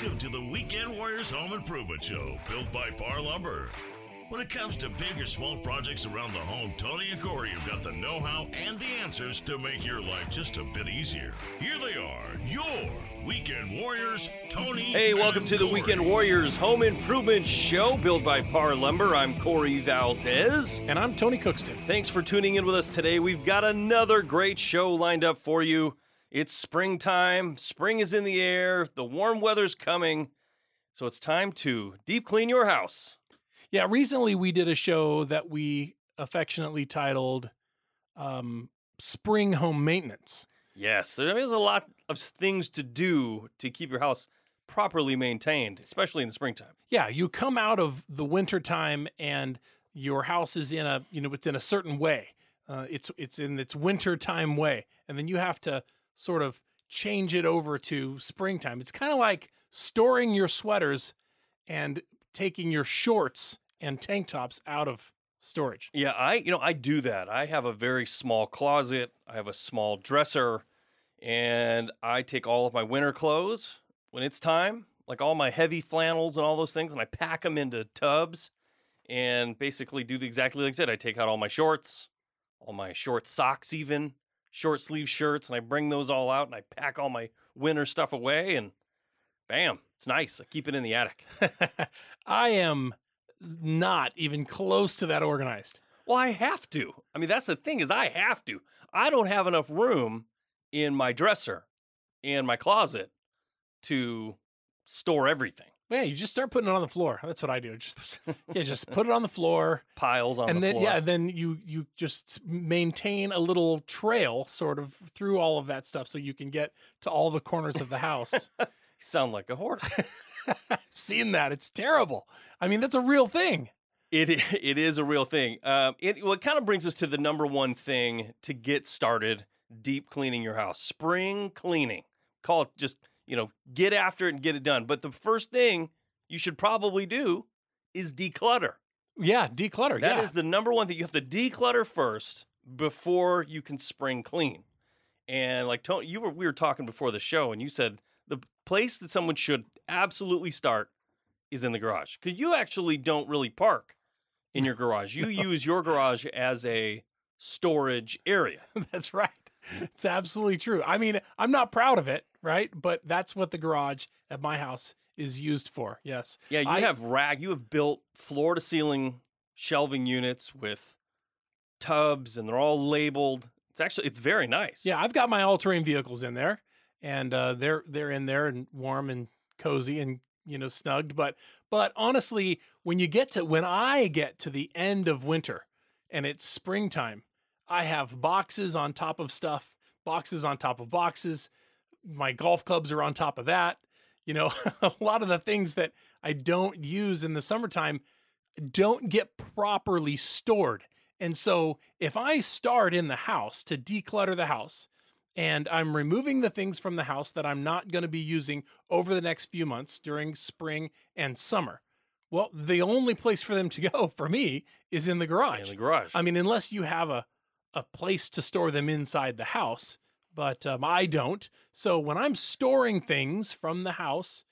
Welcome to the Weekend Warriors Home Improvement Show, built by Parr Lumber. When it comes to big or small projects around the home, Tony and Corey have got the know how and the answers to make your life just a bit easier. Here they are, your Weekend Warriors, Tony. Hey, welcome and to the Weekend Warriors Home Improvement Show, built by Parr Lumber. I'm Corey Valdez. And I'm Tony Cookston. Thanks for tuning in with us today. We've got another great show lined up for you. It's springtime, spring is in the air, the warm weather's coming, so it's time to deep clean your house. Yeah, recently we did a show that we affectionately titled um, Spring Home Maintenance. Yes, there is a lot of things to do to keep your house properly maintained, especially in the springtime. Yeah, you come out of the winter time and your house is in a, you know, it's in a certain way. Uh, it's it's in its winter time way, and then you have to sort of change it over to springtime. It's kind of like storing your sweaters and taking your shorts and tank tops out of storage. Yeah, I you know I do that. I have a very small closet. I have a small dresser, and I take all of my winter clothes when it's time, like all my heavy flannels and all those things, and I pack them into tubs, and basically do the exactly like I said. I take out all my shorts, all my short socks, even short sleeve shirts, and I bring those all out, and I pack all my winter stuff away, and bam, it's nice. I keep it in the attic. I am not even close to that organized. Well, I have to. I mean, that's the thing is I have to. I don't have enough room in my dresser and my closet to store everything. Yeah, you just start putting it on the floor. That's what I do. Just yeah, just put it on the floor, Piles on and the then floor. yeah, then you you just maintain a little trail sort of through all of that stuff, so you can get to all the corners of the house. Sound like a hoarder. I've seen that; it's terrible. I mean, that's a real thing. it it is a real thing. Um, it well, it kind of brings us to the number one thing to get started: deep cleaning your house, spring cleaning. Call it just you know get after it and get it done. But the first thing you should probably do is declutter. Yeah, declutter. That is yeah, the number one thing. You have to declutter first before you can spring clean. And like Tony, you were we were talking before the show, and you said the place that someone should absolutely start is in the garage because you actually don't really park in your garage. You use your garage as a storage area. that's right. It's absolutely true. I mean, I'm not proud of it, right? But that's what the garage at my house is used for. Yes. Yeah, you I- have rag. You have built floor to ceiling shelving units with tubs, and they're all labeled. It's actually it's very nice. Yeah, I've got my all-terrain vehicles in there, and uh, they're they're in there and warm and cozy and you know snugged. But but honestly, when you get to when I get to the end of winter and it's springtime, I have boxes on top of stuff, boxes on top of boxes. My golf clubs are on top of that. You know, a lot of the things that I don't use in the summertime don't get properly stored. And so if I start in the house to declutter the house and I'm removing the things from the house that I'm not going to be using over the next few months during spring and summer, well, the only place for them to go for me is in the garage. in the garage. I mean, unless you have a, a place to store them inside the house, but um, I don't. So when I'm storing things from the house,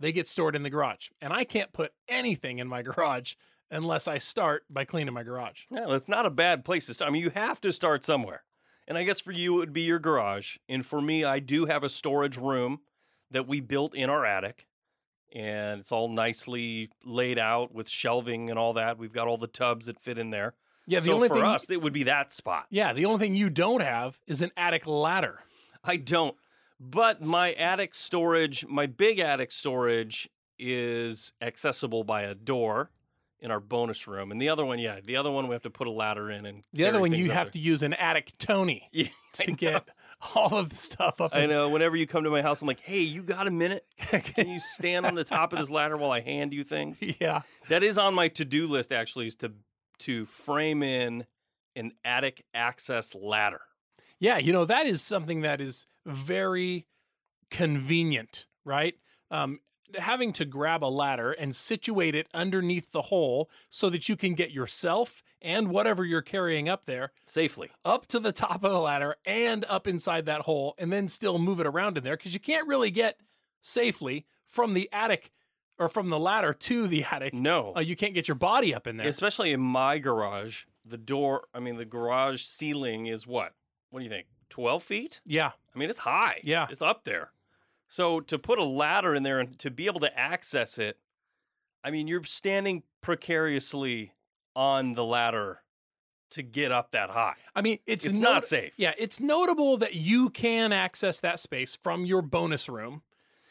they get stored in the garage. And I can't put anything in my garage unless I start by cleaning my garage. Yeah, that's not a bad place to start. I mean, you have to start somewhere. And I guess for you, it would be your garage. And for me, I do have a storage room that we built in our attic. And it's all nicely laid out with shelving and all that. We've got all the tubs that fit in there. Yeah, the so only for thing us, it would be that spot. Yeah, the only thing you don't have is an attic ladder. I don't. But my attic storage, my big attic storage is accessible by a door in our bonus room. And the other one, yeah, the other one we have to put a ladder in and The other one you have there. to use an attic Tony Yeah, to get all of the stuff up. I in- know. Whenever you come to my house, I'm like, "Hey, you got a minute? Can you stand on the top of this ladder while I hand you things?" yeah. That is on my to-do list. Actually, is to to frame in an attic access ladder. Yeah, you know, that is something that is very convenient, right? Um, having to grab a ladder and situate it underneath the hole so that you can get yourself and whatever you're carrying up there Safely. up to the top of the ladder and up inside that hole and then still move it around in there because you can't really get safely from the attic or from the ladder to the attic. No. Uh, you can't get your body up in there. Especially in my garage, the door, I mean, the garage ceiling is what? What do you think? 12 feet? yeah. I mean, it's high. Yeah. It's up there. So to put a ladder in there and to be able to access it, I mean, you're standing precariously on the ladder to get up that high. I mean, it's, It's not not safe. Yeah, it's notable that you can access that space from your bonus room.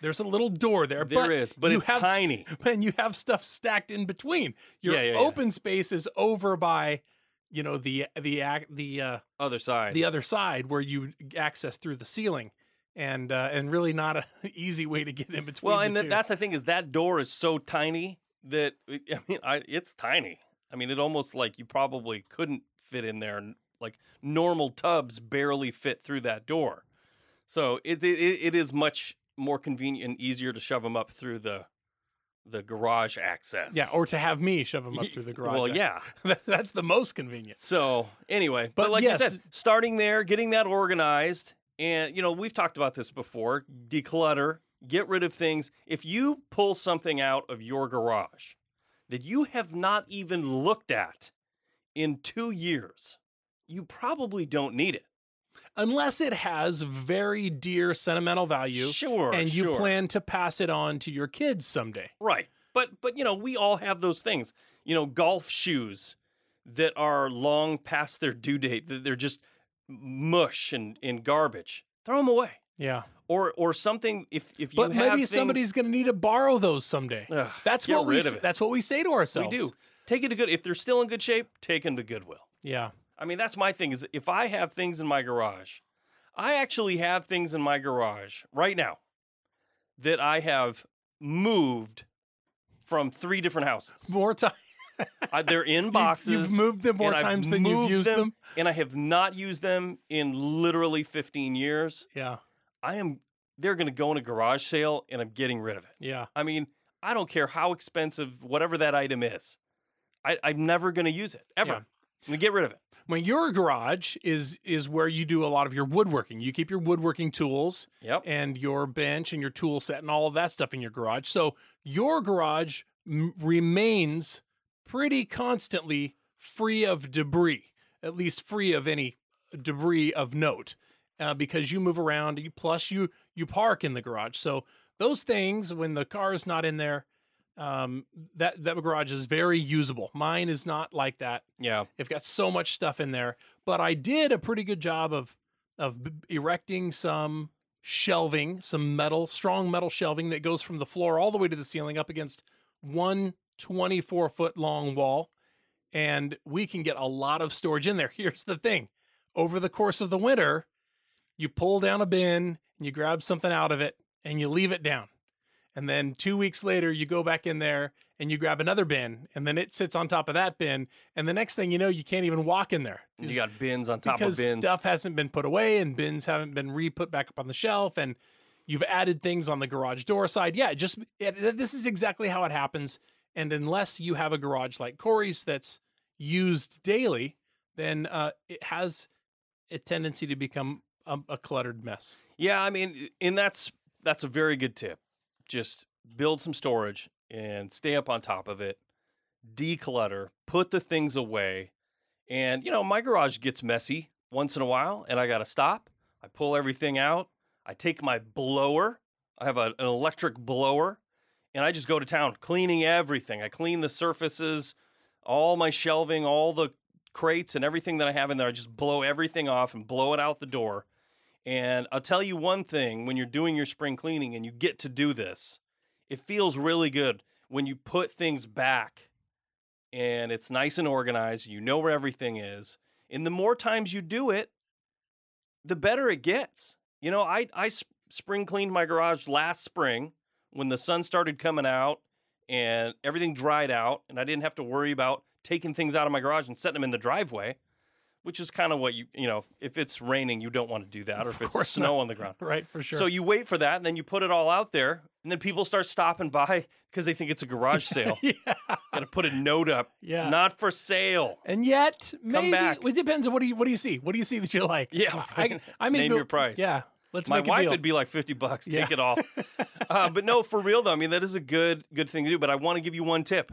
There's a little door there. There but is, but you it's have tiny. And you have stuff stacked in between. Your Yeah, yeah, yeah. open space is over by, you know, the the the uh, Other side. the other side where you access through the ceiling, and uh, and really not an easy way to get in between. well, and th- that's the thing is that door is so tiny that I mean, I, it's tiny. I mean, it almost like you probably couldn't fit in there. Like normal tubs barely fit through that door. So it it, it is much more convenient and easier to shove them up through the the garage access. yeah, or to have me shove them up through the garage. Well, access. yeah. that's the most convenient. So anyway, but, But like yes. you said, starting there, getting that organized, and you know we've talked about this before. Declutter, get rid of things. If you pull something out of your garage that you have not even looked at in two years, you probably don't need it. Unless it has very dear sentimental value Sure, and you sure. plan to pass it on to your kids someday. Right. But but you know, we all have those things. You know, golf shoes that are long past their due date, that they're just mush and, and garbage. Throw them away. Yeah. Or or something if if you But maybe things- somebody's going to need to borrow those someday. Ugh, that's what we rid s- of it. that's what we say to ourselves. we do. Take it to good if they're still in good shape, take them to Goodwill. Yeah. I mean, that's my thing is if I have things in my garage, I actually have things in my garage right now that I have moved from three different houses. More time. I, they're in boxes. You've moved them more times than you've used them. and I have not used them in literally 15 years. Yeah. I am they're going to go in a garage sale and I'm getting rid of it. Yeah. I mean, I don't care how expensive whatever that item is. I, I'm never going to use it ever. Yeah. To get rid of it. When your garage is is where you do a lot of your woodworking. You keep your woodworking tools Yep. and your bench and your tool set and all of that stuff in your garage. So your garage m- remains pretty constantly free of debris, at least free of any debris of note, uh, because you move around. You, plus, you you park in the garage. So those things, when the car is not in there, um, that that garage is very usable. Mine is not like that. Yeah. it's got so much stuff in there, but I did a pretty good job of of b- erecting some shelving, some metal, strong metal shelving that goes from the floor all the way to the ceiling up against one 24 foot long wall. And we can get a lot of storage in there. Here's the thing over the course of the winter, you pull down a bin and you grab something out of it and you leave it down. And then two weeks later, you go back in there and you grab another bin, and then it sits on top of that bin. And the next thing you know, you can't even walk in there You got bins on top of bins. stuff hasn't been put away and bins haven't been re-put back up on the shelf, and you've added things on the garage door side. Yeah, just it, this is exactly how it happens. And unless you have a garage like Corey's that's used daily, then uh, it has a tendency to become a, a cluttered mess. Yeah, I mean, and that's that's a very good tip. Just build some storage and stay up on top of it. Declutter, put the things away. And you know, my garage gets messy once in a while and I got to stop. I pull everything out. I take my blower. I have a, an electric blower and I just go to town cleaning everything. I clean the surfaces, all my shelving, all the crates and everything that I have in there. I just blow everything off and blow it out the door. And I'll tell you one thing when you're doing your spring cleaning and you get to do this, it feels really good when you put things back and it's nice and organized. You know where everything is. And the more times you do it, the better it gets. You know, I, I s- spring cleaned my garage last spring when the sun started coming out and everything dried out, and I didn't have to worry about taking things out of my garage and setting them in the driveway which is kind of what you you know if it's raining you don't want to do that or if it's snow on the ground Right, for sure. so you wait for that and then you put it all out there and then people start stopping by because they think it's a garage sale yeah. gotta put a note up Yeah. not for sale And yet, maybe back. it depends on what do you what do you see? What do you see that you like? Yeah, I, I mean, name your price. Yeah, Let's My wife would be like fifty bucks. Take Yeah. it all. uh, but no, for real though. I mean, that is a good good thing to do. But I want to give you one tip.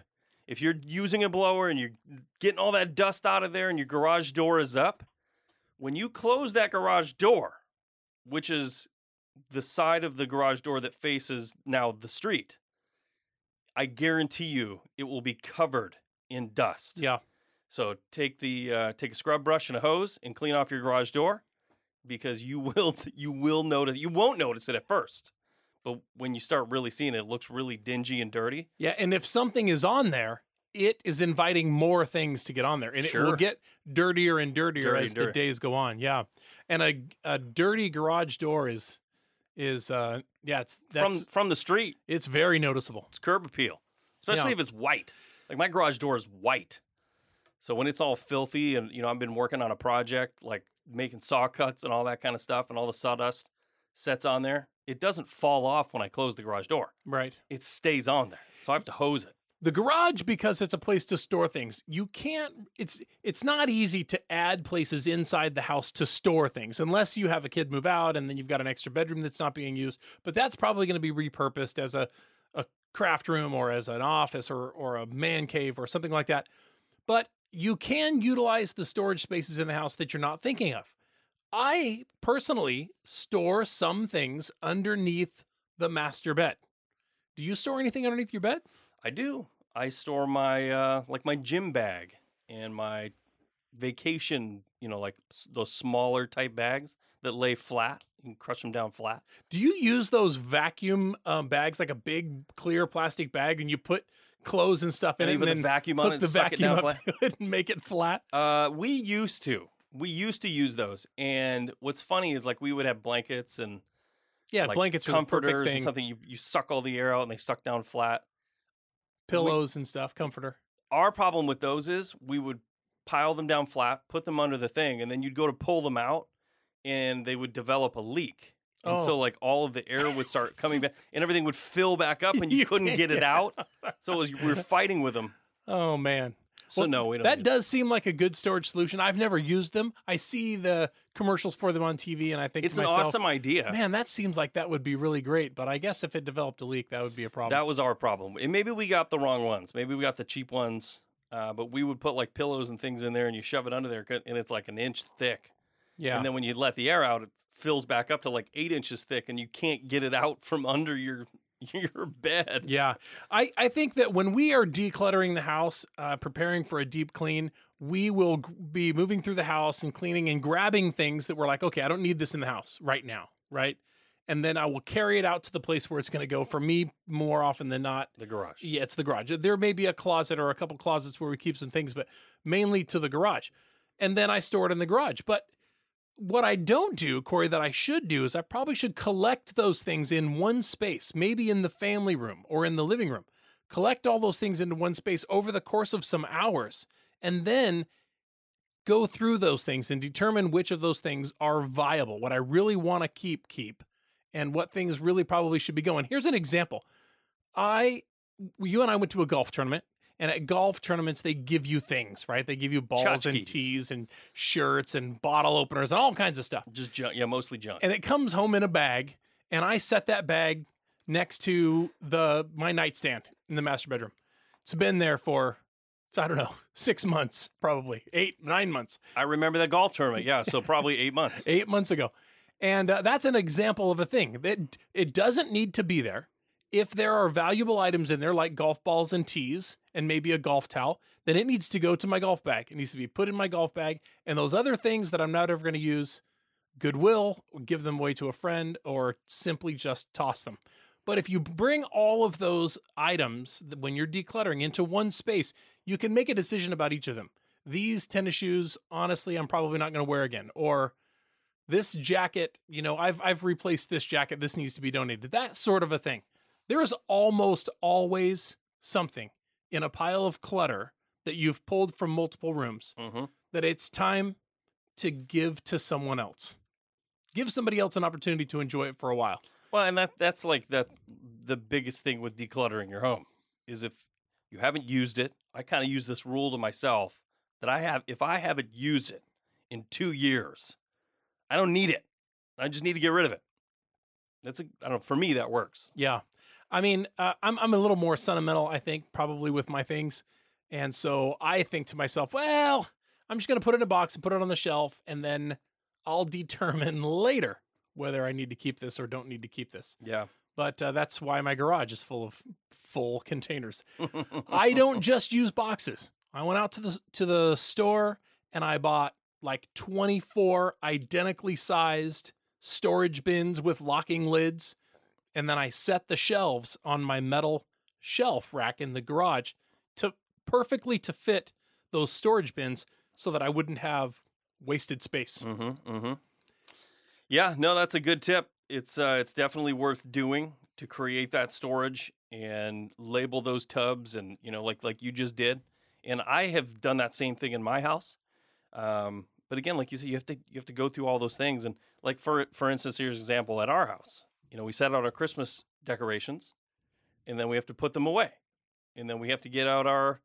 If you're using a blower and you're getting all that dust out of there, and your garage door is up, when you close that garage door, which is the side of the garage door that faces now the street, I guarantee you it will be covered in dust. yeah. So take the uh, take a scrub brush and a hose and clean off your garage door because you will you will notice you won't notice it at first, but when you start really seeing it, it looks really dingy and dirty. Yeah, and if something is on there, it is inviting more things to get on there, and it will get dirtier and dirtier Dirty as and the days go on. Yeah, and a a dirty garage door is is uh yeah it's that's from from the street. it's very noticeable. It's curb appeal, especially Yeah. if it's white. Like my garage door is white, so when it's all filthy and you know I've been working on a project like making saw cuts and all that kind of stuff, and all the sawdust sets on there, it doesn't fall off when I close the garage door. Right. It stays on there, so I have to hose it. The garage because it's a place to store things. You can't it's it's not easy to add places inside the house to store things unless you have a kid move out and then you've got an extra bedroom that's not being used, but that's probably going to be repurposed as a a craft room or as an office or or a man cave or something like that. But you can utilize the storage spaces in the house that you're not thinking of. I personally store some things underneath the master bed. Do you store anything underneath your bed? I do. I store my uh, like my gym bag and my vacation. You know, like those smaller type bags that lay flat. You can crush them down flat. Do you use those vacuum um, bags, like a big clear plastic bag, and you put clothes and stuff in And it, and the then vacuum on it, the and suck it down up flat. to it and make it flat? Uh, we used to. We used to use those. And what's funny is like we would have blankets and Yeah, like blankets comforters and something. You you suck all the air out and they suck down flat. Pillows and stuff, comforter. Our problem with those is we would pile them down flat, put them under the thing, and then you'd go to pull them out, and they would develop a leak. And Oh. so, like, all of the air would start coming back, and everything would fill back up, and you, You couldn't get it out. So it was, we were fighting with them. Oh man. So Well, no, we don't. That do does seem like a good storage solution. I've never used them. I see the commercials for them on TV, and I think It's an myself, awesome idea. man, that seems like that would be really great. But I guess if it developed a leak, that would be a problem. That was our problem. And maybe we got the wrong ones. Maybe we got the cheap ones. Uh, but we would put like pillows and things in there, and you shove it under there, and it's like an inch thick. yeah. And then when you let the air out, it fills back up to like eight inches thick, and you can't get it out from under your your bed. Yeah. I, I think that when we are decluttering the house, uh, preparing for a deep clean, we will g- be moving through the house and cleaning and grabbing things that we're like, okay, I don't need this in the house right now. Right. And then I will carry it out to the place where it's going to go. For me, more often than not, The garage. yeah, it's the garage. There may be a closet or a couple closets where we keep some things, but mainly to the garage. And then I store it in the garage. But what I don't do, Corey, that I should do is I probably should collect those things in one space, maybe in the family room or in the living room. Collect all those things into one space over the course of some hours, and then go through those things and determine which of those things are viable, what I really want to keep, keep, and what things really probably should be going. Here's an example. I, you and I went to a golf tournament, and at golf tournaments they give you things, right? They give you balls and tees and shirts and bottle openers and all kinds of stuff. Just junk. Yeah, mostly junk. And it comes home in a bag, and I set that bag next to the my nightstand in the master bedroom. It's been there for I don't know six months, probably eight, nine months. I remember that golf tournament. Yeah, so probably eight months. eight months ago. And uh, that's an example of a thing that it doesn't need to be there. If there are valuable items in there, like golf balls and tees, and maybe a golf towel, then it needs to go to my golf bag. It needs to be put in my golf bag. And those other things that I'm not ever going to use, Goodwill, give them away to a friend, or simply just toss them. But if you bring all of those items when you're decluttering into one space, you can make a decision about each of them. These tennis shoes, honestly, I'm probably not going to wear again. Or this jacket, you know, I've I've replaced this jacket. This needs to be donated. That sort of a thing. There is almost always something in a pile of clutter that you've pulled from multiple rooms hmm that it's time to give to someone else. Give somebody else an opportunity to enjoy it for a while. Well, and that that's like that's the biggest thing with decluttering your home is if you haven't used it. I kind of use this rule to myself that I have if I haven't used it in two years, I don't need it. I just need to get rid of it. That's a, I don't know. For me, that works. Yeah. I mean, uh, I'm I'm a little more sentimental, I think, probably with my things, and so I think to myself, well, I'm just gonna put it in a box and put it on the shelf, and then I'll determine later whether I need to keep this or don't need to keep this. Yeah. But uh, that's why my garage is full of full containers. I don't just use boxes. I went out to the to the store and I bought like 24 identically sized storage bins with locking lids and then I set the shelves on my metal shelf rack in the garage to perfectly to fit those storage bins so that I wouldn't have wasted space. Mm-hmm. Mm-hmm. Yeah, no, that's a good tip. It's uh, it's definitely worth doing to create that storage and label those tubs, and you know, like like you just did. And I have done that same thing in my house. Um, but again, like you said, you have to you have to go through all those things. And like for for instance, here's an example at our house. You know, we set out our Christmas decorations, and then we have to put them away, and then we have to get out our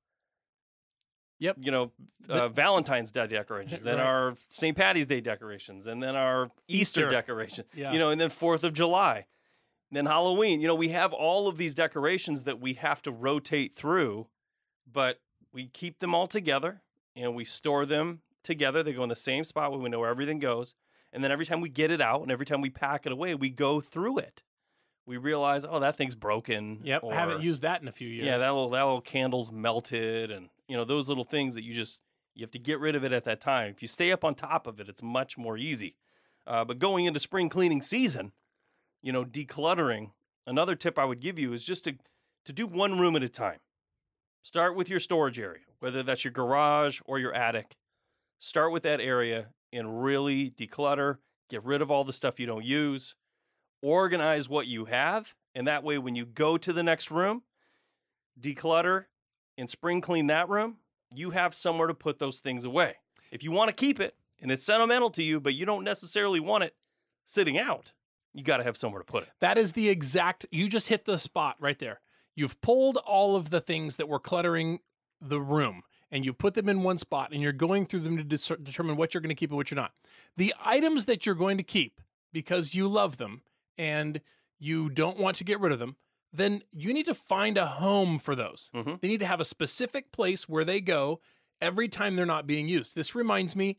Yep. you know, uh, Valentine's Day decorations, then Right. our St. Patty's Day decorations, and then our Easter, Easter. decoration, Yeah. you know, and then Fourth of July, then Halloween. You know, we have all of these decorations that we have to rotate through, but we keep them all together and we store them together. They go in the same spot where we know where everything goes. And then every time we get it out and every time we pack it away, we go through it. We realize, oh, that thing's broken. Yep. or- haven't used that in a few years. yeah, that little that little candle's melted, and you know those little things that you just you have to get rid of it at that time. If you stay up on top of it, it's much more easy. Uh, but going into spring cleaning season, you know, decluttering. Another tip I would give you is just to to do one room at a time. Start with your storage area, whether that's your garage or your attic. Start with that area and really declutter. Get rid of all the stuff you don't use. Organize what you have, and that way, when you go to the next room, declutter and spring clean that room, you have somewhere to put those things away. If you want to keep it and it's sentimental to you, but you don't necessarily want it sitting out, you got to have somewhere to put it. That is the exact, you just hit the spot right there. You've pulled all of the things that were cluttering the room and you put them in one spot and you're going through them to determine what you're going to keep and what you're not. The items that you're going to keep because you love them and you don't want to get rid of them, then you need to find a home for those. Mhm. They need to have a specific place where they go every time they're not being used. This reminds me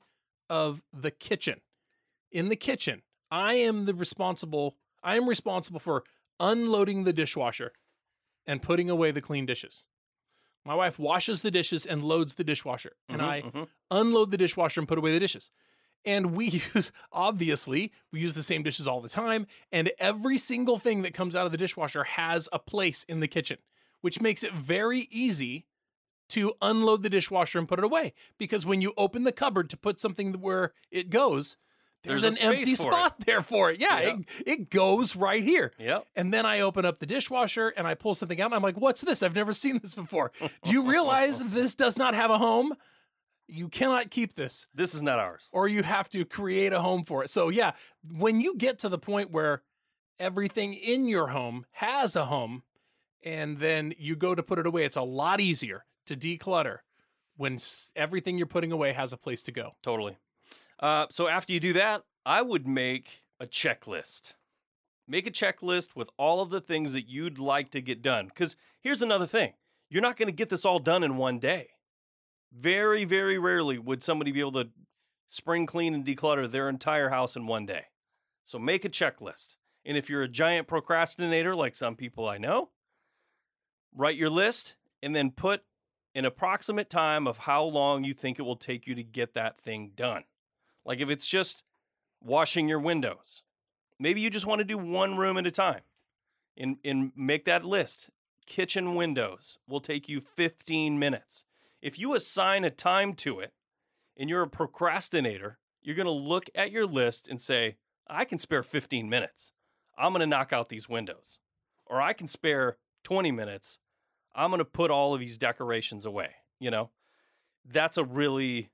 of the kitchen. In the kitchen, I am the responsible I am responsible for unloading the dishwasher and putting away the clean dishes. My wife washes the dishes and loads the dishwasher, and Mhm, I mhm. unload the dishwasher and put away the dishes. And we use, obviously, we use the same dishes all the time. And every single thing that comes out of the dishwasher has a place in the kitchen, which makes it very easy to unload the dishwasher and put it away. Because when you open the cupboard to put something where it goes, there's, There's an empty for it. spot there for it. Yeah, Yeah. It, it goes right here. Yep. And then I open up the dishwasher and I pull something out and I'm like, what's this? I've never seen this before. Do you realize this does not have a home? You cannot keep this, This is not ours. or you have to create a home for it. So, yeah, when you get to the point where everything in your home has a home and then you go to put it away, it's a lot easier to declutter when everything you're putting away has a place to go. Totally. Uh, so after you do that, I would make a checklist. Make a checklist with all of the things that you'd like to get done. Because here's another thing you're not going to get this all done in one day. Very, very rarely would somebody be able to spring clean and declutter their entire house in one day. So make a checklist. And if you're a giant procrastinator, like some people I know, write your list and then put an approximate time of how long you think it will take you to get that thing done. Like if it's just washing your windows, maybe you just want to do one room at a time and, and make that list. Kitchen windows will take you 15 minutes. If you assign a time to it and you're a procrastinator, you're going to look at your list and say, I can spare 15 minutes. I'm going to knock out these windows. Or I can spare 20 minutes. I'm going to put all of these decorations away. You know, that's a really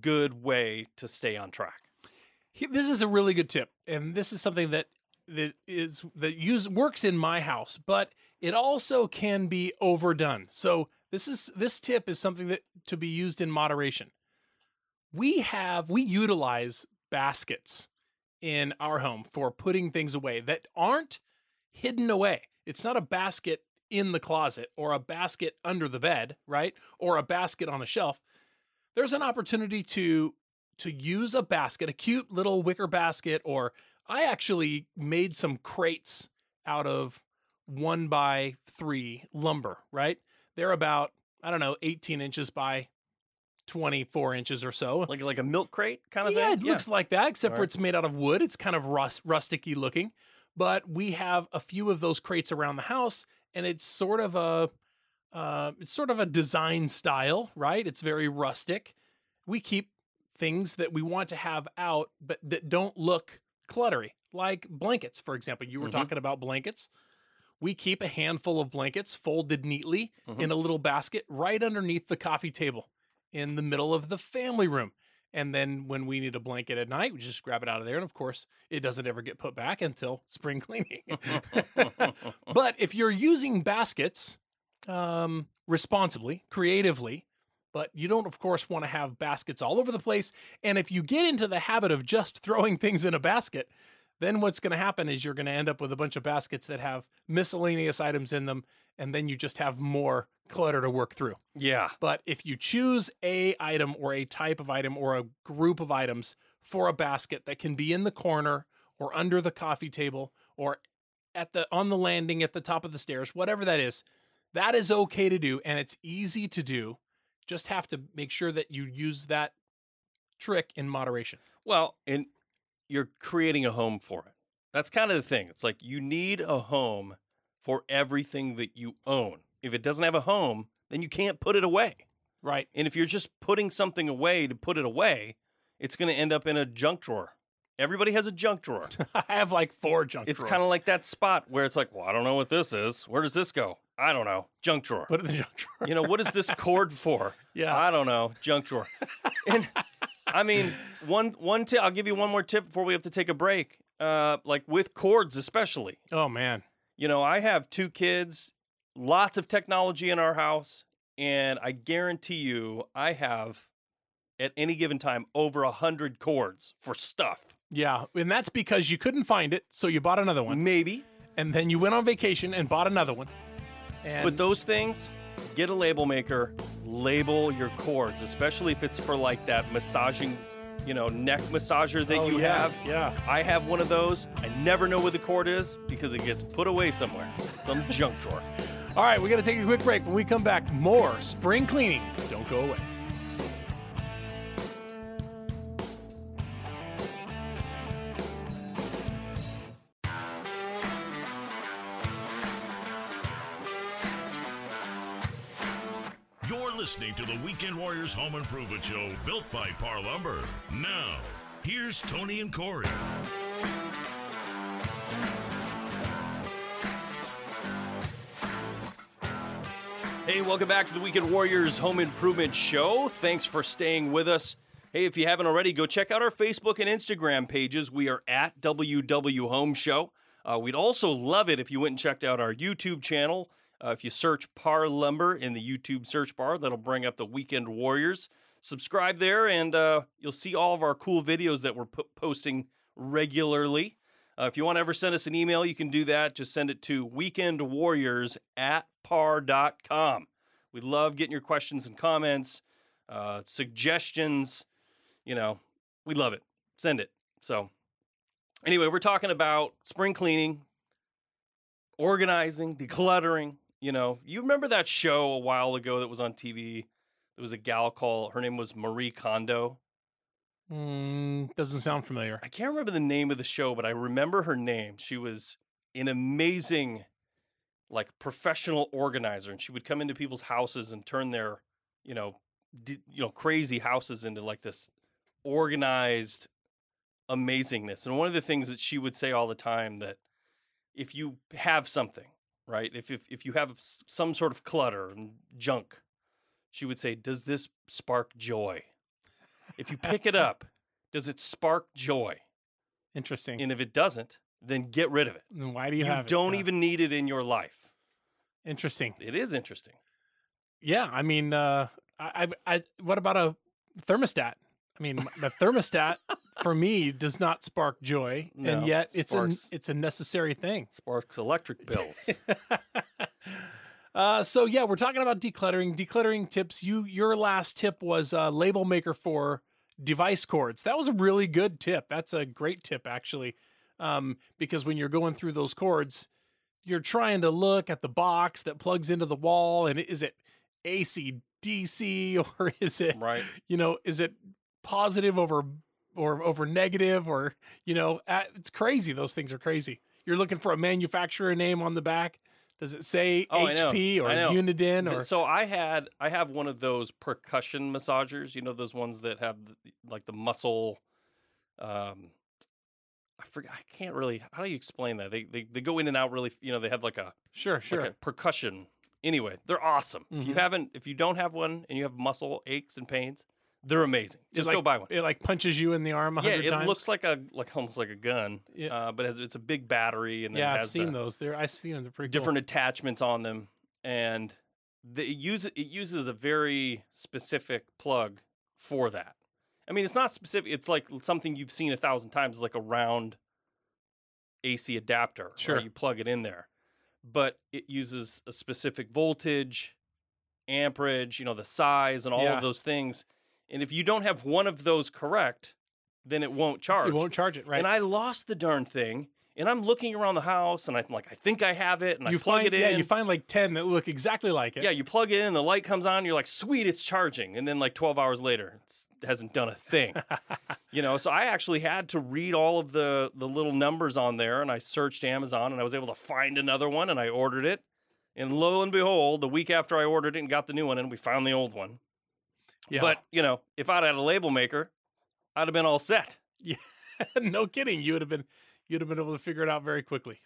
good way to stay on track. This is a really good tip, and this is something that that is that use works in my house, but it also can be overdone. So this is this tip is something that to be used in moderation. We have we utilize baskets in our home for putting things away that aren't hidden away. It's not a basket in the closet or a basket under the bed, right? Or a basket on a shelf. There's an opportunity to to use a basket, a cute little wicker basket, or I actually made some crates out of one by three lumber, right? They're about, I don't know, 18 inches by 24 inches or so. Like like a milk crate kind of thing. yeah, thing. it looks like that, except for it's made out of wood. It's kind of rust, rusticy looking. But we have a few of those crates around the house, and it's sort of a, uh, it's sort of a design style, right? It's very rustic. We keep things that we want to have out, but that don't look cluttery, like blankets, for example. You were Mhm. talking about blankets. We keep a handful of blankets folded neatly Mhm. in a little basket right underneath the coffee table in the middle of the family room. And then when we need a blanket at night, we just grab it out of there. And of course, it doesn't ever get put back until spring cleaning. but if you're using baskets um, responsibly, creatively, but you don't, of course, want to have baskets all over the place. And if you get into the habit of just throwing things in a basket, then what's going to happen is you're going to end up with a bunch of baskets that have miscellaneous items in them. And then you just have more clutter to work through. yeah. But if you choose a item or a type of item or a group of items for a basket that can be in the corner or under the coffee table or at the on the landing at the top of the stairs, whatever that is, that is okay to do and it's easy to do. Just have to make sure that you use that trick in moderation. Well, and you're creating a home for it. That's kind of the thing. It's like you need a home for everything that you own. If it doesn't have a home, then you can't put it away. Right. And if you're just putting something away to put it away, it's going to end up in a junk drawer. Everybody has a junk drawer. I have like four junk It's drawers. It's kind of like that spot where it's like, well, I don't know what this is. Where does this go? I don't know. Junk drawer. put it in the junk drawer. You know, what is this cord for? Yeah. I don't know. Junk drawer. And I mean, one one tip. I'll give you one more tip before we have to take a break. Uh, like with cords, especially. Oh man. You know, I have two kids, lots of technology in our house, and I guarantee you, I have at any given time over a hundred cords for stuff. Yeah. And that's because you couldn't find it, so you bought another one. Maybe, And then you went on vacation and bought another one. And but those things, get a label maker, label your cords, especially if it's for like that massaging, you know, neck massager that Oh, you yeah, have. Yeah. I have one of those. I never know where the cord is because it gets put away somewhere, some junk drawer. All right, we got to take a quick break. When we come back, more spring cleaning. Don't go away. Listening to the Weekend Warriors Home Improvement Show, built by Parr Lumber. Now, here's Tony and Corey. Hey, welcome back to the Weekend Warriors Home Improvement Show. Thanks for staying with us. Hey, if you haven't already, go check out our Facebook and Instagram pages. We are at WW Home Show. Uh, we'd also love it if you went and checked out our YouTube channel. Uh, if you search Parr Lumber in the YouTube search bar, that'll bring up the Weekend Warriors. Subscribe there, and uh, you'll see all of our cool videos that we're po- posting regularly. Uh, if you want to ever send us an email, you can do that. Just send it to weekendwarriors at parr.com. We love getting your questions and comments, uh, suggestions. You know, we love it. Send it. So, anyway, we're talking about spring cleaning, organizing, decluttering. You know, you remember that show a while ago that was on TV? There was a gal called, her name was Marie Kondo. Mm, doesn't sound familiar. I can't remember the name of the show, but I remember her name. She was an amazing, like professional organizer, and she would come into people's houses and turn their, you know, d- you know, crazy houses into like this organized amazingness. And one of the things that she would say all the time that if you have something, right, if if if you have some sort of clutter and junk, she would say, "Does this spark joy?" If you pick it up, does it spark joy? Interesting. And if it doesn't, then get rid of it. Then why do you, You, have it? don't Yeah. even need it in your life. Interesting. It is interesting. Yeah, I mean, uh, I, I, I, what about a thermostat? I mean, the thermostat for me does not spark joy, and yet it's a it's a necessary thing. Sparks electric bills. Uh, so yeah, we're talking about decluttering. Decluttering tips. You your last tip was uh, label maker for device cords. That was a really good tip. That's a great tip actually, um, because when you're going through those cords, you're trying to look at the box that plugs into the wall, and is it AC DC or is it right. you know is it positive over or over negative or you know it's crazy. Those things are crazy. You're looking for a manufacturer name on the back. Does it say Oh, HP or. Uniden or So I had I have one of those percussion massagers. You know those ones that have the, like the muscle. Um, I forget. I can't really. How do you explain that? They they they go in and out really. You know they have like a sure, sure. like a percussion. Anyway, they're awesome. If you Mhm. haven't, if you don't have one and you have muscle aches and pains, they're amazing. Just like, go buy one. It like punches you in the arm a Yeah, hundred it times. looks like a like almost like a gun. Yeah. Uh, but it has, it's a big battery and then yeah, it I've has seen the those. They're I've seen them. They're pretty different attachments on them, and the, it uses it uses a very specific plug for that. I mean, it's not specific. It's like something you've seen a thousand times. It's like a round AC adapter. right? Sure. you plug it in there, but it uses a specific voltage, amperage, you know, the size, and all Yeah. of those things. And if you don't have one of those correct, then it won't charge. It won't charge it, right? And I lost the darn thing. And I'm looking around the house, and I'm like, I think I have it, and you I plug find it in. yeah, you find like ten that look exactly like it. Yeah, you plug it in, the light comes on, you're like, sweet, it's charging. And then like 12 hours later, it hasn't done a thing. you know, so I actually had to read all of the the little numbers on there, and I searched Amazon, and I was able to find another one, and I ordered it. And lo and behold, the week after I ordered it and got the new one, and we found the old one. Yeah. But you know, if I'd had a label maker, I'd have been all set. Yeah. no kidding, you would have been you'd have been able to figure it out very quickly.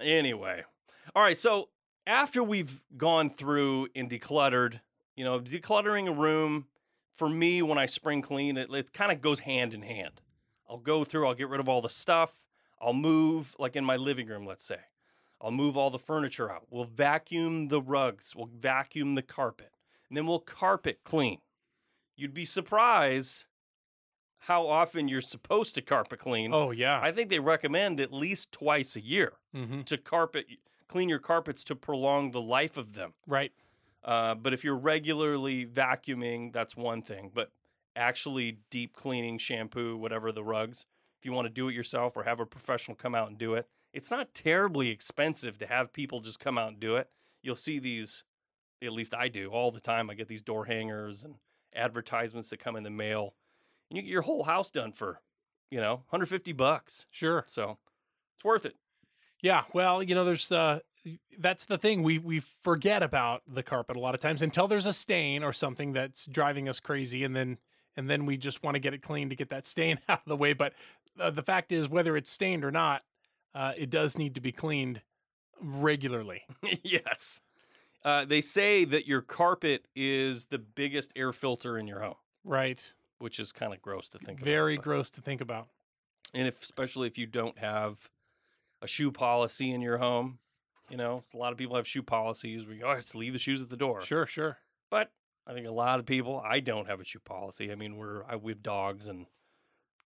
Anyway, all right. So after we've gone through and decluttered, you know, decluttering a room for me when I spring clean, it, it kind of goes hand in hand. I'll go through, I'll get rid of all the stuff, I'll move, like in my living room, let's say. I'll move all the furniture out. We'll vacuum the rugs, we'll vacuum the carpet, and then we'll carpet clean. You'd be surprised how often you're supposed to carpet clean. Oh yeah. I think they recommend at least twice a year mm-hmm. to carpet clean your carpets to prolong the life of them. Right. Uh, but if you're regularly vacuuming, that's one thing. But actually deep cleaning, shampoo, whatever the rugs, if you want to do it yourself or have a professional come out and do it, it's not terribly expensive to have people just come out and do it. You'll see these, at least I do all the time. I get these door hangers and advertisements that come in the mail, and you get your whole house done for, you know, 150 bucks. Sure. So it's worth it. Yeah, well, you know, there's uh that's the thing we we forget about the carpet a lot of times until there's a stain or something that's driving us crazy and then and then we just want to get it clean to get that stain out of the way, but uh, the fact is whether it's stained or not, uh, it does need to be cleaned regularly. yes. Uh, they say that your carpet is the biggest air filter in your home, Right. which is kind of gross to think about. Very but- gross to think about. And if, especially if you don't have a shoe policy in your home, you know, a lot of people have shoe policies where you oh, just leave the shoes at the door. Sure, sure. But I think a lot of people, I don't have a shoe policy. I mean, we're I, we have dogs and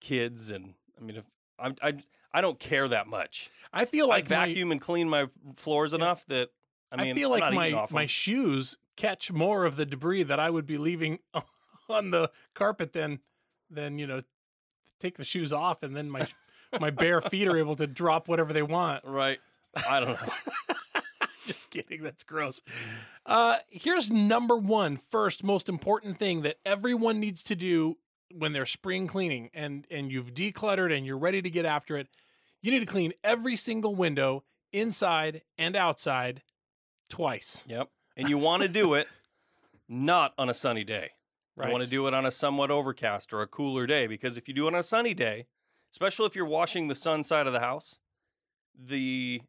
kids, and I mean, if I'm, I I don't care that much. I feel like I my- vacuum and clean my floors enough that I I, mean, feel I'm like my my shoes catch more of the debris that I would be leaving on the carpet than than you know take the shoes off and then my my bare feet are able to drop whatever they want. right. I don't know. Just kidding, that's gross. Uh, here's number one, first most important thing that everyone needs to do when they're spring cleaning and and you've decluttered and you're ready to get after it. You need to clean every single window inside and outside twice. Yep. And you want to do it not on a sunny day. You want to do it on a somewhat overcast or a cooler day because if you do it on a sunny day, especially if you're washing the sun side of the house, the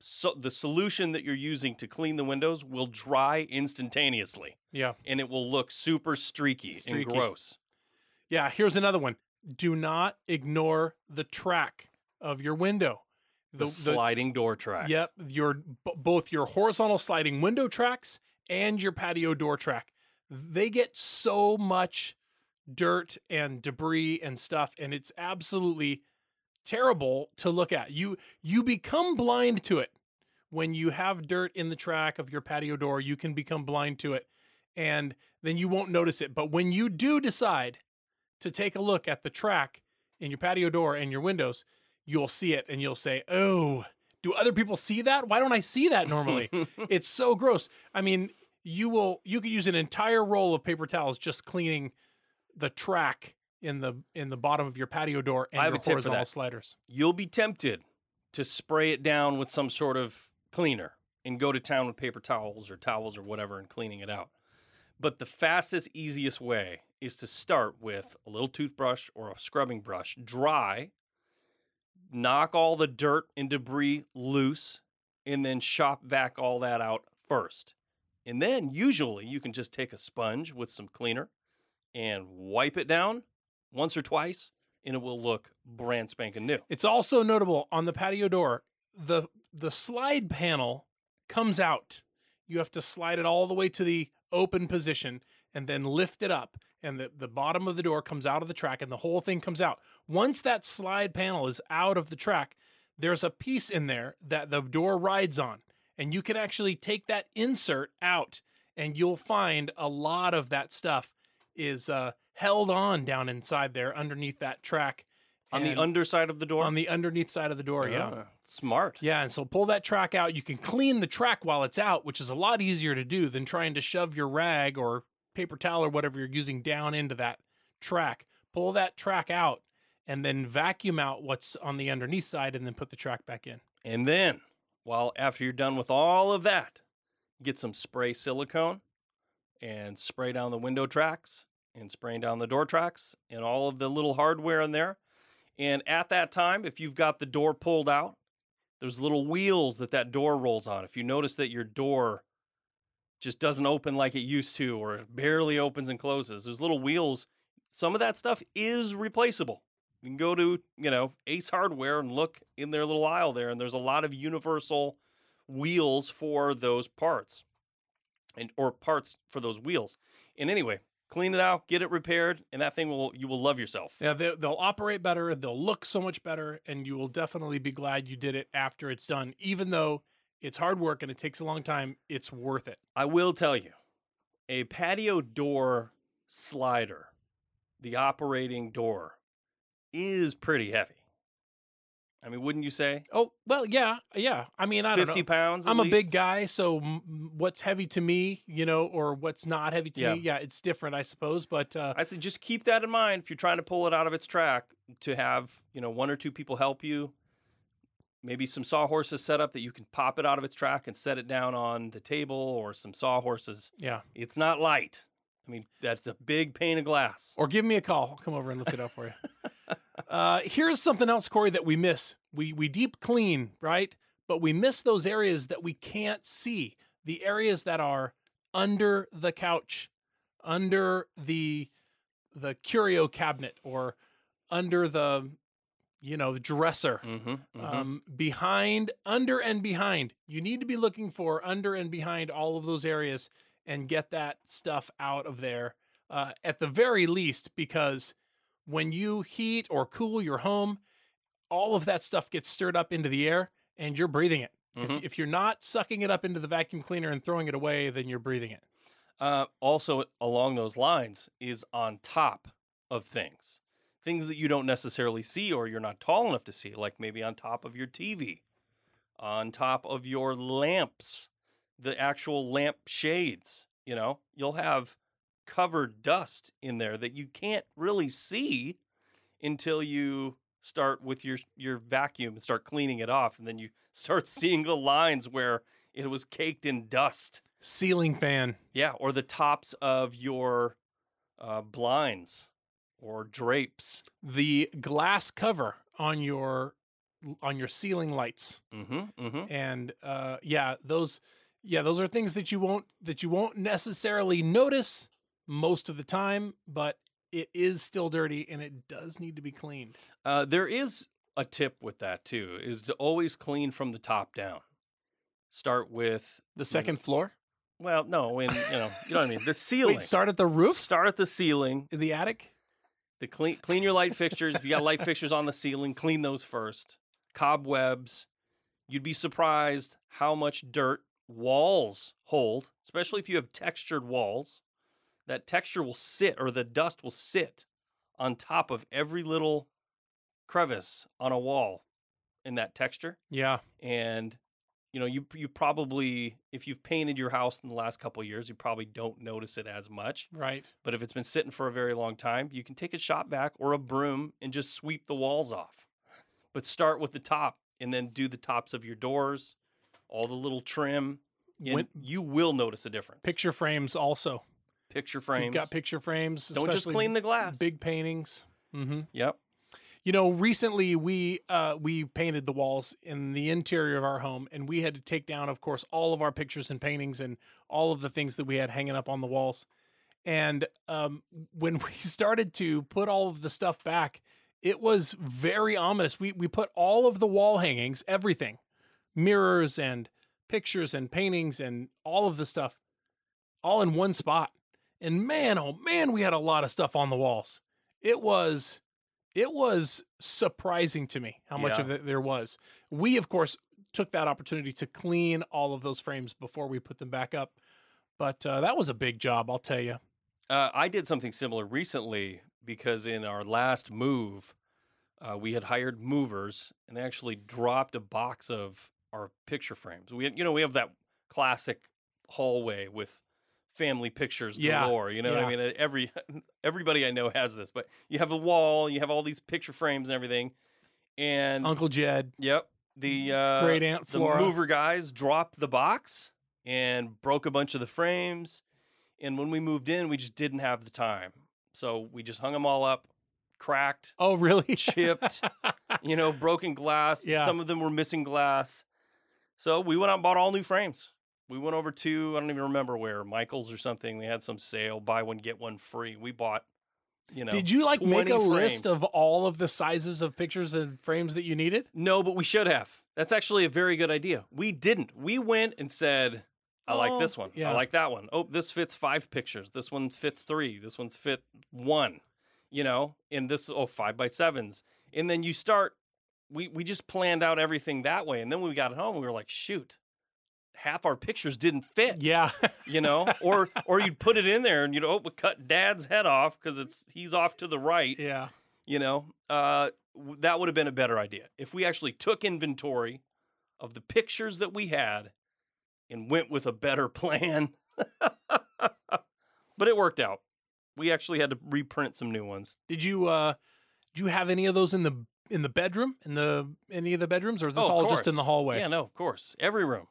so the solution that you're using to clean the windows will dry instantaneously Yeah. and it will look super streaky, Streaky. and gross. Yeah, here's another one. Do not ignore the track of your window. The, sliding door track. Yep, your b- both your horizontal sliding window tracks and your patio door track. They get so much dirt and debris and stuff and it's absolutely terrible to look at. You you become blind to it. When you have dirt in the track of your patio door, you can become blind to it and then you won't notice it. But when you do decide to take a look at the track in your patio door and your windows, you'll see it and you'll say, "Oh, do other people see that? Why don't I see that normally?" it's so gross. I mean, you will you could use an entire roll of paper towels just cleaning the track in the in the bottom of your patio door and I have your a horizontal sliders. You'll be tempted to spray it down with some sort of cleaner and go to town with paper towels or towels or whatever and cleaning it out. But the fastest, easiest way is to start with a little toothbrush or a scrubbing brush, dry, knock all the dirt and debris loose, and then shop vac all that out first. And then usually you can just take a sponge with some cleaner and wipe it down once or twice, and it will look brand spanking new. It's also notable on the patio door, the the slide panel comes out. You have to slide it all the way to the open position and then lift it up and the, the bottom of the door comes out of the track and the whole thing comes out. Once that slide panel is out of the track, there's a piece in there that the door rides on and you can actually take that insert out and you'll find a lot of that stuff is uh, held on down inside there underneath that track On the underside of the door? on the underneath side of the door. Yeah. Ah, Smart. Yeah. And so pull that track out. You can clean the track while it's out, which is a lot easier to do than trying to shove your rag or paper towel or whatever you're using down into that track. Pull that track out and then vacuum out what's on the underneath side and then put the track back in. And then, while after you're done with all of that, get some spray silicone and spray down the window tracks and spraying down the door tracks and all of the little hardware in there. And at that time, if you've got the door pulled out, there's little wheels that that door rolls on. If you notice that your door just doesn't open like it used to or barely opens and closes, there's little wheels. Some of that stuff is replaceable. You can go to, you know, Ace Hardware and look in their little aisle there, and there's a lot of universal wheels for those parts. And or parts for those wheels. And anyway, clean it out, get it repaired, and that thing will you will love yourself. Yeah, they, they'll operate better. They'll look so much better, and you will definitely be glad you did it after it's done. Even though it's hard work and it takes a long time, it's worth it. I will tell you, a patio door slider, the operating door, is pretty heavy. I mean, wouldn't you say? Oh well, yeah, yeah. I mean, I don't know. 50 pounds? I'm a big guy, so what's heavy to me, you know, or what's not heavy to Yeah. me, yeah, it's different, I suppose. But uh, I say just keep that in mind if you're trying to pull it out of its track to have, you know, one or two people help you. Maybe some sawhorses set up that you can pop it out of its track and set it down on the table or some sawhorses. yeah, It's not light. I mean, that's a big pane of glass. or give me a call. I'll come over and lift it up for you. Uh, here's something else, Corey, that we miss. We we deep clean, right? But we miss those areas that we can't see. The areas that are under the couch, under the the curio cabinet, or under the you know the dresser. Mm-hmm, um, behind, under, and behind. You need to be looking for under and behind all of those areas and get that stuff out of there uh, at the very least, because when you heat or cool your home, all of that stuff gets stirred up into the air and you're breathing it. Mhm. If, if you're not sucking it up into the vacuum cleaner and throwing it away, then you're breathing it. Uh, also, along those lines, is on top of things. Things that you don't necessarily see or you're not tall enough to see, like maybe on top of your TV, on top of your lamps, the actual lamp shades. You know, you'll have covered dust in there that you can't really see until you start with your your vacuum and start cleaning it off and then you start seeing the lines where it was caked in dust. Ceiling fan. Yeah, or the tops of your uh, blinds or drapes. The glass cover on your on your ceiling lights. Mm-hmm. Mm-hmm. and uh, yeah, those yeah those are things that you won't that you won't necessarily notice most of the time, but it is still dirty and it does need to be cleaned. Uh, there is a tip with that too, is to always clean from the top down. Start with The second floor. well, no, when you know, you know what I mean. The ceiling. Wait, start at the roof Start at the ceiling. in the attic. The clean clean your light fixtures. If you got light fixtures on the ceiling, clean those first. Cobwebs. You'd be surprised how much dirt walls hold, especially if you have textured walls. That texture will sit or the dust will sit on top of every little crevice on a wall in that texture Yeah. and you know you you probably if you've painted your house in the last couple of years you probably don't notice it as much Right. but if it's been sitting for a very long time you can take a shop vac or a broom and just sweep the walls off but start with the top and then do the tops of your doors all the little trim and When- you will notice a difference Picture frames also. picture If frames You've got picture frames. don't just clean the glass big paintings. Mm-hmm. yep You know, recently we uh, we painted the walls in the interior of our home, and we had to take down, of course, all of our pictures and paintings and all of the things that we had hanging up on the walls. And um, when we started to put all of the stuff back, it was very ominous. We we put all of the wall hangings, everything, mirrors and pictures and paintings and all of the stuff, all in one spot. And man, oh man, we had a lot of stuff on the walls. It was it was surprising to me how much Yeah. of it there was. We, of course, took that opportunity to clean all of those frames before we put them back up. But uh, that was a big job, I'll tell you. Uh, I did something similar recently because in our last move, uh, we had hired movers and they actually dropped a box of our picture frames. We, had, you know, we have that classic hallway with family pictures Yeah, galore. You know what I mean? Every everybody I know has this, but you have the wall, you have all these picture frames and everything, and Uncle Jed, Yep. The uh, Great Aunt the mover guys dropped the box and broke a bunch of the frames. And when we moved in, we just didn't have the time, so we just hung them all up, cracked, oh really? chipped, you know, broken glass. Yeah. Some of them were missing glass. So we went out and bought all new frames. We went over to I don't even remember where Michaels or something. They had some sale, buy one get one free. We bought, you know. Did you like make 20 a list of all of the sizes of pictures and frames that you needed? No, but we should have. That's actually a very good idea. We didn't. We went and said, I like Oh, this one. yeah. I like that one. Oh, this fits five pictures. This one fits three. This one's fit one. You know, and this oh five by sevens. And then you start. We we just planned out everything that way, and then when we got home, we were like, shoot, half our pictures didn't fit. Yeah. You know, or or you'd put it in there and you know, oh, we cut Dad's head off because it's he's off to the right. Yeah. you know? Uh, that would have been a better idea. If we actually took inventory of the pictures that we had and went with a better plan. But it worked out. We actually had to reprint some new ones. Did you uh did you have any of those in the in the bedroom? In the any of the bedrooms? Or is this Oh, all just in the hallway? yeah no of course. Every room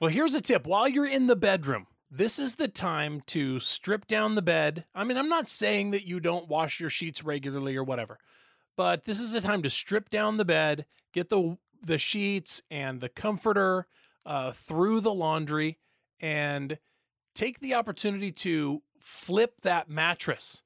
Well, here's a tip. While you're in the bedroom, this is the time to strip down the bed. I mean, I'm not saying that you don't wash your sheets regularly or whatever, but this is the time to strip down the bed, get the the sheets and the comforter uh, through the laundry, and take the opportunity to flip that mattress.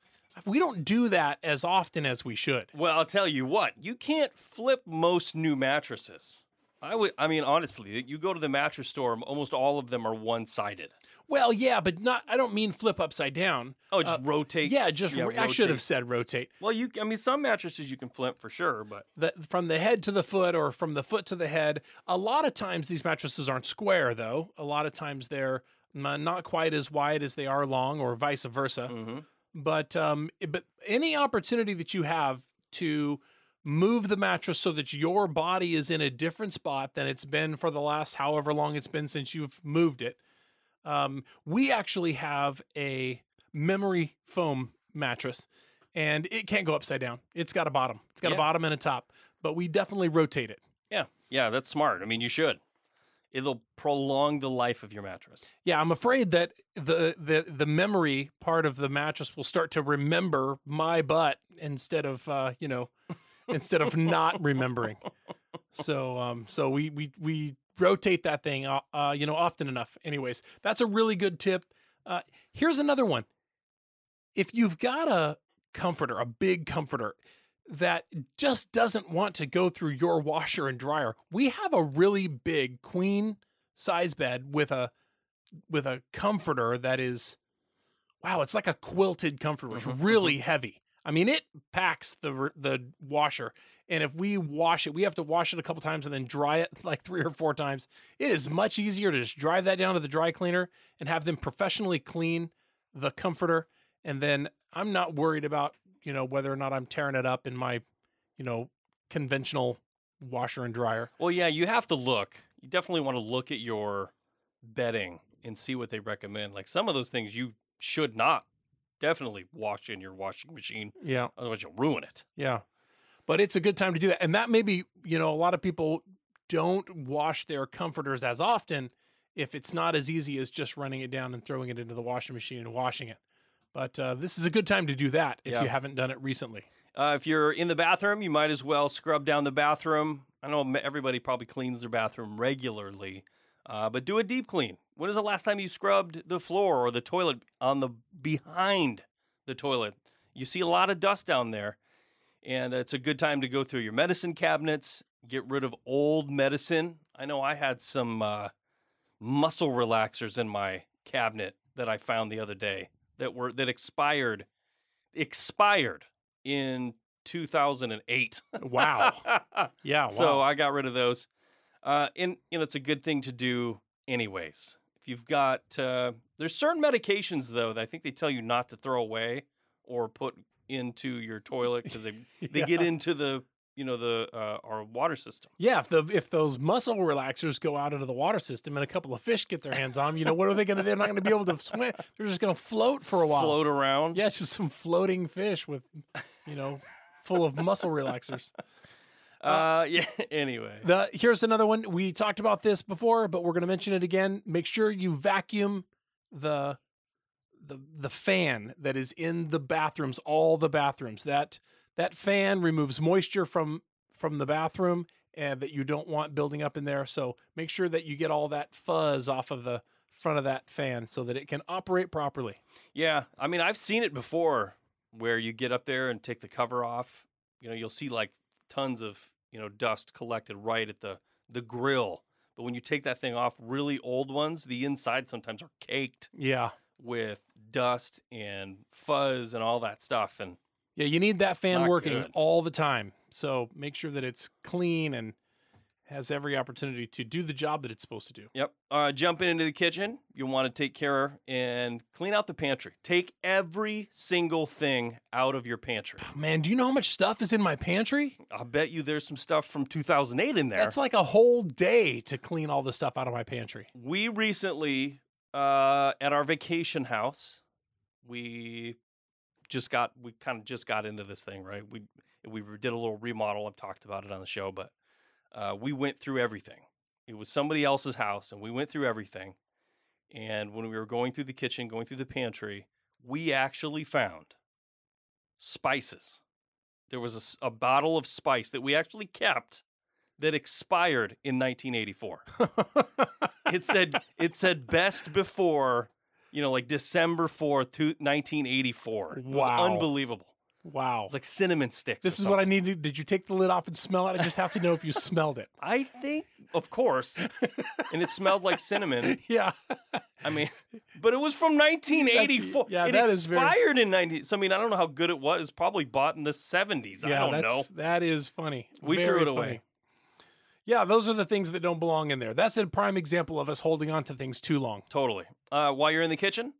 We don't do that as often as we should. well i'll tell you what you can't flip most new mattresses i would i mean honestly you go to the mattress store almost all of them are one-sided Well, yeah, but not. I don't mean flip upside down. oh just rotate Yeah, just yeah, I should have said rotate. Well, you. I mean, some mattresses you can flip for sure, but the, from the head to the foot or from the foot to the head. A lot of times these mattresses aren't square though. A lot of times they're not quite as wide as they are long or vice versa. mhm. But um but any opportunity that you have to move the mattress so that your body is in a different spot than it's been for the last however long it's been since you've moved it. Um, we actually have a memory foam mattress and it can't go upside down. It's got a bottom. It's got a bottom and a top, but we definitely rotate it. yeah, yeah, that's smart. I mean, you should. It'll prolong the life of your mattress. Yeah, I'm afraid that the the the memory part of the mattress will start to remember my butt instead of uh, you know instead of not remembering. So um so we we we rotate that thing uh, uh you know often enough. Anyways, that's a really good tip. Uh here's another one. If you've got a comforter, a big comforter that just doesn't want to go through your washer and dryer, we have a really big queen size bed with a with a comforter that is wow, it's like a quilted comforter. It's really heavy. I mean, it packs the the washer, and if we wash it, we have to wash it a couple times and then dry it like three or four times. It is much easier to just drive that down to the dry cleaner and have them professionally clean the comforter, and then I'm not worried about you know whether or not I'm tearing it up in my you know conventional washer and dryer. Well, yeah, you have to look. You definitely want to look at your bedding and see what they recommend. Like some of those things you should not definitely wash in your washing machine, Yeah. otherwise you'll ruin it. Yeah. But it's a good time to do that. And that maybe, you know, a lot of people don't wash their comforters as often if it's not as easy as just running it down and throwing it into the washing machine and washing it. But uh, this is a good time to do that if Yeah. you haven't done it recently. Uh, if you're in the bathroom, you might as well scrub down the bathroom. I know everybody probably cleans their bathroom regularly, uh, but do a deep clean. When is the last time you scrubbed the floor or the toilet on the behind the toilet? You see a lot of dust down there, and it's a good time to go through your medicine cabinets, get rid of old medicine. I know I had some uh, muscle relaxers in my cabinet that I found the other day that were that expired expired in 2008. Wow. Yeah. Wow. So I got rid of those. Uh, and you know, it's a good thing to do anyways. If you've got, uh, there's certain medications though that I think they tell you not to throw away or put into your toilet because they they get into the you know the uh, our water system. yeah, if the if those muscle relaxers go out into the water system and a couple of fish get their hands on them, you know what are they going to? They're not going to be able to swim. They're just going to float for a while. Float around. Yeah, it's just some floating fish with, you know, full of muscle relaxers. Uh, yeah. Anyway. The here's another one. We talked about this before, but we're going to mention it again. Make sure you vacuum the the the fan that is in the bathrooms, all the bathrooms. That that fan removes moisture from from the bathroom and that you don't want building up in there. So make sure that you get all that fuzz off of the front of that fan so that it can operate properly. Yeah, I mean, I've seen it before where you get up there and take the cover off. You know, you'll see like tons of you know dust collected right at the the grill. But when you take that thing off, really old ones, the inside sometimes are caked Yeah. with dust and fuzz and all that stuff. And Yeah, you need that fan working good. all the time. So make sure that it's clean and has every opportunity to do the job that it's supposed to do. yep, uh, jumping into the kitchen, you want to take care and clean out the pantry. Take every single thing out of your pantry. Man, do you know how much stuff is in my pantry? I bet you there's some stuff from 2008 in there. That's like a whole day to clean all the stuff out of my pantry. we recently uh at our vacation house we just got we kind of just got into this thing right we we did a little remodel i've talked about it on the show but uh, we went through everything. It was somebody else's house and we went through everything. And when we were going through the kitchen going through the pantry we actually found spices. There was a bottle of spice that we actually kept that expired in 1984 it said it said best before you know like december 4th 1984 it was Wow. unbelievable wow. it's like cinnamon sticks This is what I something. needed. Did you take the lid off and smell it? I just have to know if you smelled it. i think of course and it smelled like cinnamon Yeah. i mean but it was from 1984 yeah, it that is very- expired in 90 so i mean i don't know how good it was probably bought in the 70s i Yeah, don't that's, know That is funny. We threw Very it away. funny. Yeah, those are the things that don't belong in there. That's a prime example of us holding on to things too long. Totally. Uh, while you're in the kitchen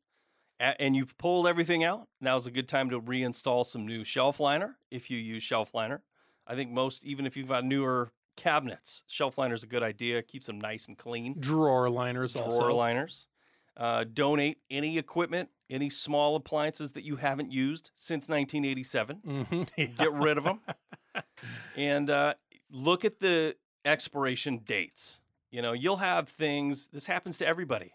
and you've pulled everything out, now's a good time to reinstall some new shelf liner if you use shelf liner. I think most, even if you've got newer cabinets, shelf liner is a good idea. Keeps them nice and clean. Drawer liners Drawer also. liners. Uh, donate any equipment, any small appliances that you haven't used since 1987. Mhm. Get rid of them. and uh, look at the expiration dates. You know, you'll have things. This happens to everybody.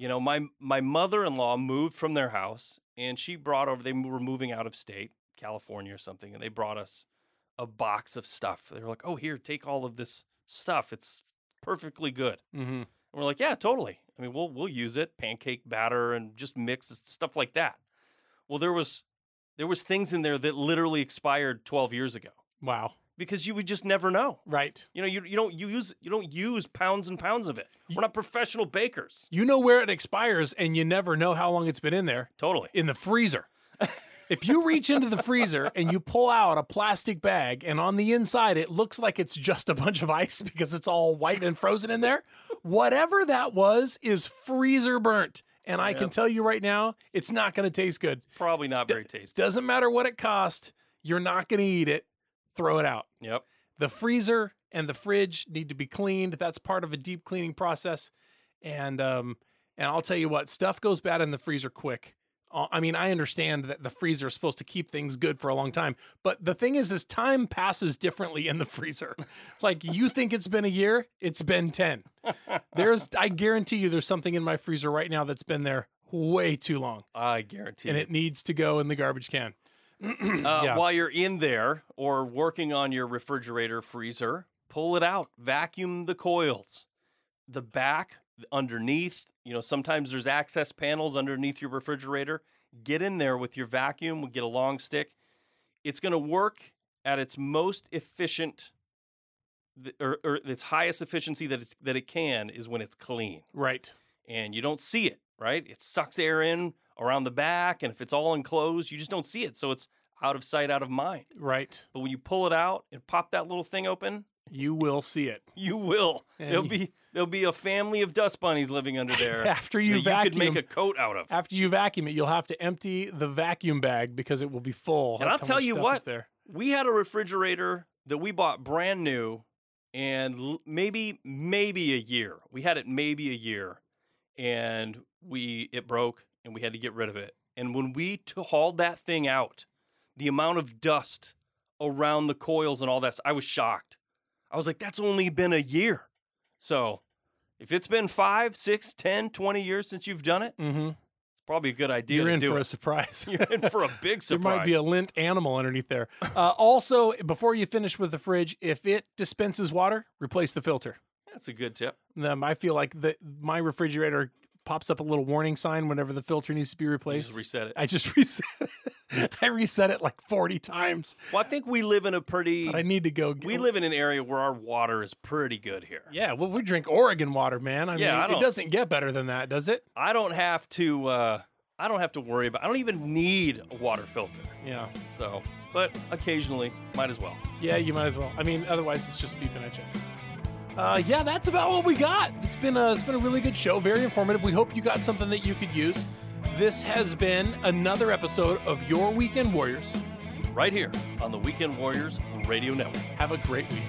You know, my my mother-in-law moved from their house, and she brought over. They were moving out of state, California or something, and they brought us a box of stuff. They were like, "Oh, here, take all of this stuff. It's perfectly good." Mhm. And we're like, "Yeah, totally. I mean, we'll we'll use it, pancake batter, and just mix stuff like that." Well, there was there was things in there that literally expired 12 years ago Wow. Because you would just never know. Right. You know, you, you don't you use you don't use pounds and pounds of it. We're not professional bakers. You know where it expires and you never know how long it's been in there. Totally. In the freezer. if you reach into the freezer and you pull out a plastic bag and on the inside it looks like it's just a bunch of ice because it's all white and frozen in there, whatever that was is freezer burnt. And I can tell you right now, it's not going to taste good. Probably not very tasty. Doesn't matter what it cost, you're not going to eat it. Throw it out. Yep. The freezer and the fridge need to be cleaned. That's part of a deep cleaning process. And um, and I'll tell you what, stuff goes bad in the freezer quick. Uh, I mean, I understand that the freezer is supposed to keep things good for a long time, but the thing is, is time passes differently in the freezer. like you think it's been a year, it's been ten. There's, I guarantee you, there's something in my freezer right now that's been there way too long, I guarantee. and it needs to go in the garbage can. Uh, Yeah. While you're in there or working on your refrigerator freezer, pull it out, vacuum the coils, the back, underneath. You know, sometimes there's access panels underneath your refrigerator. Get in there with your vacuum, We get a long stick. It's going to work at its most efficient, or, or its highest efficiency that it's, that it can is when it's clean Right. and you don't see it, right? It sucks air in around the back, and if it's all enclosed, you just don't see it. So it's out of sight, out of mind. Right. But when you pull it out and pop that little thing open, You will see it. you will. And there'll be there'll be a family of dust bunnies living under there. After you that you could make vacuum- a coat out of. After you vacuum it, you'll have to empty the vacuum bag because it will be full. And I'll tell you what. We had a refrigerator that we bought brand new, and l- maybe maybe a year. We had it maybe a year, and we it broke, and we had to get rid of it. And when we t- hauled that thing out, the amount of dust around the coils and all that, I was shocked. I was like, that's only been a year. So if it's been five, six, ten, twenty years since you've done it, it's Mm-hmm. probably a good idea You're in for a surprise. You're in for a big surprise. there might be a lint animal underneath there. Uh, also, before you finish with the fridge, if it dispenses water, replace the filter. That's a good tip. Um, I feel like the, my refrigerator pops up a little warning sign whenever the filter needs to be replaced. Just reset it. I just reset it. I reset it like 40 times, Well, I think we live in a pretty. but I need to go. Get, we live in an area where our water is pretty good here. Yeah, well, we drink Oregon water, man. I Yeah, I it doesn't get better than that, does it? I don't have to. Uh, I don't have to worry about. I don't even need a water filter. Yeah. So, but occasionally, might as well. Yeah, you might as well. I mean, otherwise it's just beef and etcha. Uh, yeah, that's about what we got. It's been a, it's been a really good show, very informative. We hope you got something that you could use. This has been another episode of Your Weekend Warriors. Right here on the Weekend Warriors Radio Network. Have a great week.